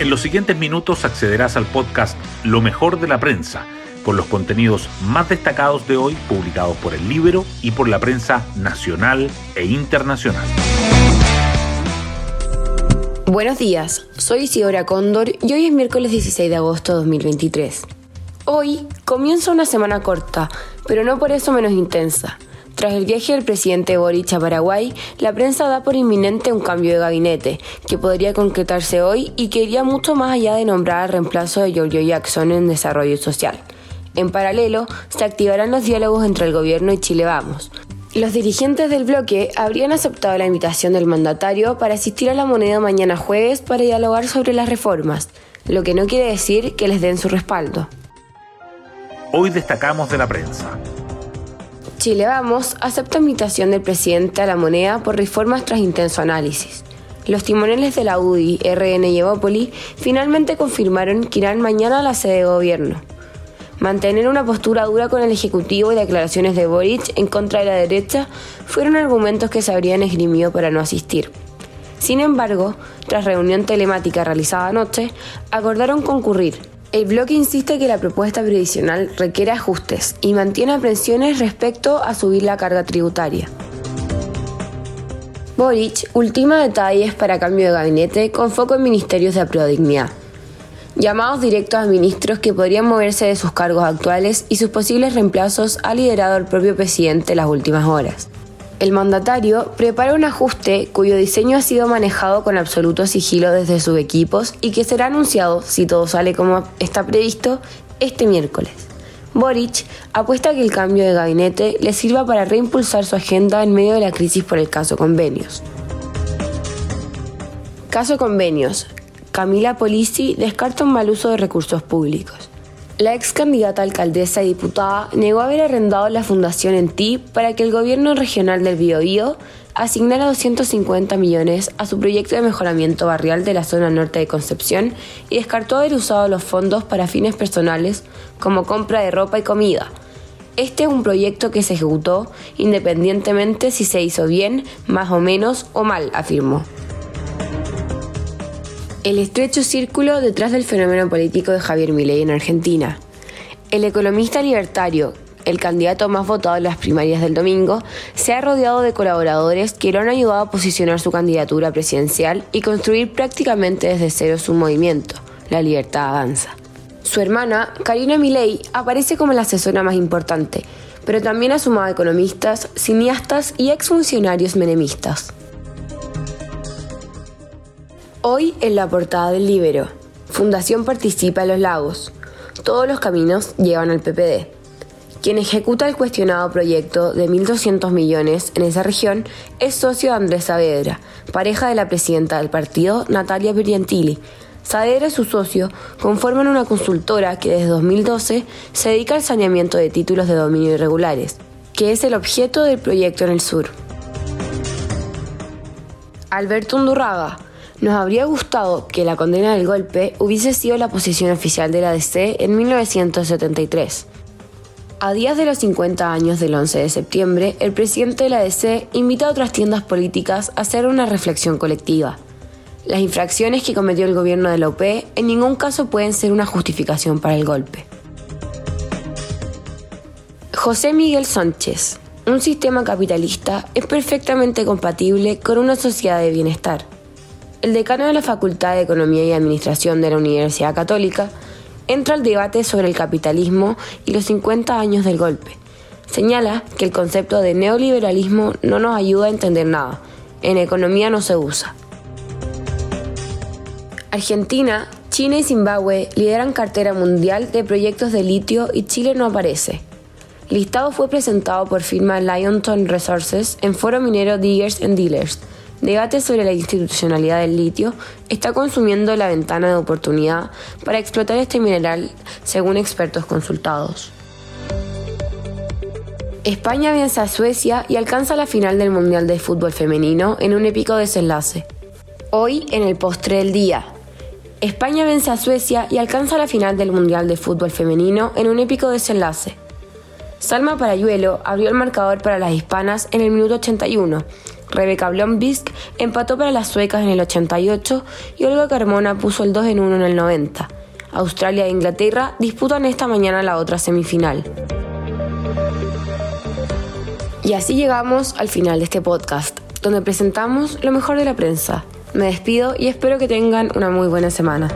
En los siguientes minutos accederás al podcast Lo mejor de la prensa, con los contenidos más destacados de hoy publicados por el libro y por la prensa nacional e internacional. Buenos días, soy Isidora Cóndor y hoy es miércoles 16 de agosto de 2023. Hoy comienza una semana corta, pero no por eso menos intensa. Tras el viaje del presidente Boric a Paraguay, la prensa da por inminente un cambio de gabinete, que podría concretarse hoy y que iría mucho más allá de nombrar al reemplazo de Giorgio Jackson en desarrollo social. En paralelo, se activarán los diálogos entre el gobierno y Chile Vamos. Los dirigentes del bloque habrían aceptado la invitación del mandatario para asistir a la moneda mañana jueves para dialogar sobre las reformas, lo que no quiere decir que les den su respaldo. Hoy destacamos de la prensa. Chile Vamos acepta invitación del presidente a la moneda por reformas tras intenso análisis. Los timoneles de la UDI, RN y Evópoli finalmente confirmaron que irán mañana a la sede de gobierno. Mantener una postura dura con el Ejecutivo y declaraciones de Boric en contra de la derecha fueron argumentos que se habrían esgrimido para no asistir. Sin embargo, tras reunión telemática realizada anoche, acordaron concurrir, el bloque insiste que la propuesta previsional requiere ajustes y mantiene aprensiones respecto a subir la carga tributaria. Boric ultima detalles para cambio de gabinete con foco en ministerios de dignidad. Llamados directos a ministros que podrían moverse de sus cargos actuales y sus posibles reemplazos ha liderado el propio presidente las últimas horas. El mandatario prepara un ajuste cuyo diseño ha sido manejado con absoluto sigilo desde sus equipos y que será anunciado, si todo sale como está previsto, este miércoles. Boric apuesta que el cambio de gabinete le sirva para reimpulsar su agenda en medio de la crisis por el caso convenios. Caso convenios. Camila Polisi descarta un mal uso de recursos públicos. La ex candidata alcaldesa y diputada negó haber arrendado la fundación en TI para que el gobierno regional del Biobío asignara 250 millones a su proyecto de mejoramiento barrial de la zona norte de Concepción y descartó haber usado los fondos para fines personales como compra de ropa y comida. Este es un proyecto que se ejecutó independientemente si se hizo bien, más o menos o mal, afirmó. El estrecho círculo detrás del fenómeno político de Javier Milei en Argentina. El economista libertario, el candidato más votado en las primarias del domingo, se ha rodeado de colaboradores que lo han ayudado a posicionar su candidatura presidencial y construir prácticamente desde cero su movimiento, La Libertad Avanza. Su hermana, Karina Milei, aparece como la asesora más importante, pero también ha sumado economistas, cineastas y exfuncionarios menemistas. Hoy en la portada del Libero, Fundación participa en los lagos. Todos los caminos llevan al PPD. Quien ejecuta el cuestionado proyecto de 1.200 millones en esa región es socio de Andrés Saavedra, pareja de la presidenta del partido, Natalia Briantilli. Saavedra y su socio conforman una consultora que desde 2012 se dedica al saneamiento de títulos de dominio irregulares, que es el objeto del proyecto en el sur. Alberto Undurraga, nos habría gustado que la condena del golpe hubiese sido la posición oficial de la DC en 1973. A días de los 50 años del 11 de septiembre, el presidente de la DC invita a otras tiendas políticas a hacer una reflexión colectiva. Las infracciones que cometió el gobierno de la UP en ningún caso pueden ser una justificación para el golpe. José Miguel Sánchez. Un sistema capitalista es perfectamente compatible con una sociedad de bienestar. El decano de la Facultad de Economía y Administración de la Universidad Católica entra al debate sobre el capitalismo y los 50 años del golpe. Señala que el concepto de neoliberalismo no nos ayuda a entender nada. En economía no se usa. Argentina, China y Zimbabue lideran cartera mundial de proyectos de litio y Chile no aparece. El listado fue presentado por firma Lionton Resources en Foro Minero Diggers and Dealers debate sobre la institucionalidad del litio está consumiendo la ventana de oportunidad para explotar este mineral, según expertos consultados. España vence a Suecia y alcanza la final del Mundial de Fútbol Femenino en un épico desenlace. Hoy, en el postre del día, España vence a Suecia y alcanza la final del Mundial de Fútbol Femenino en un épico desenlace. Salma Parayuelo abrió el marcador para las hispanas en el minuto 81, Rebecca Blombisk empató para las suecas en el 88 y Olga Carmona puso el 2 en 1 en el 90. Australia e Inglaterra disputan esta mañana la otra semifinal. Y así llegamos al final de este podcast, donde presentamos lo mejor de la prensa. Me despido y espero que tengan una muy buena semana.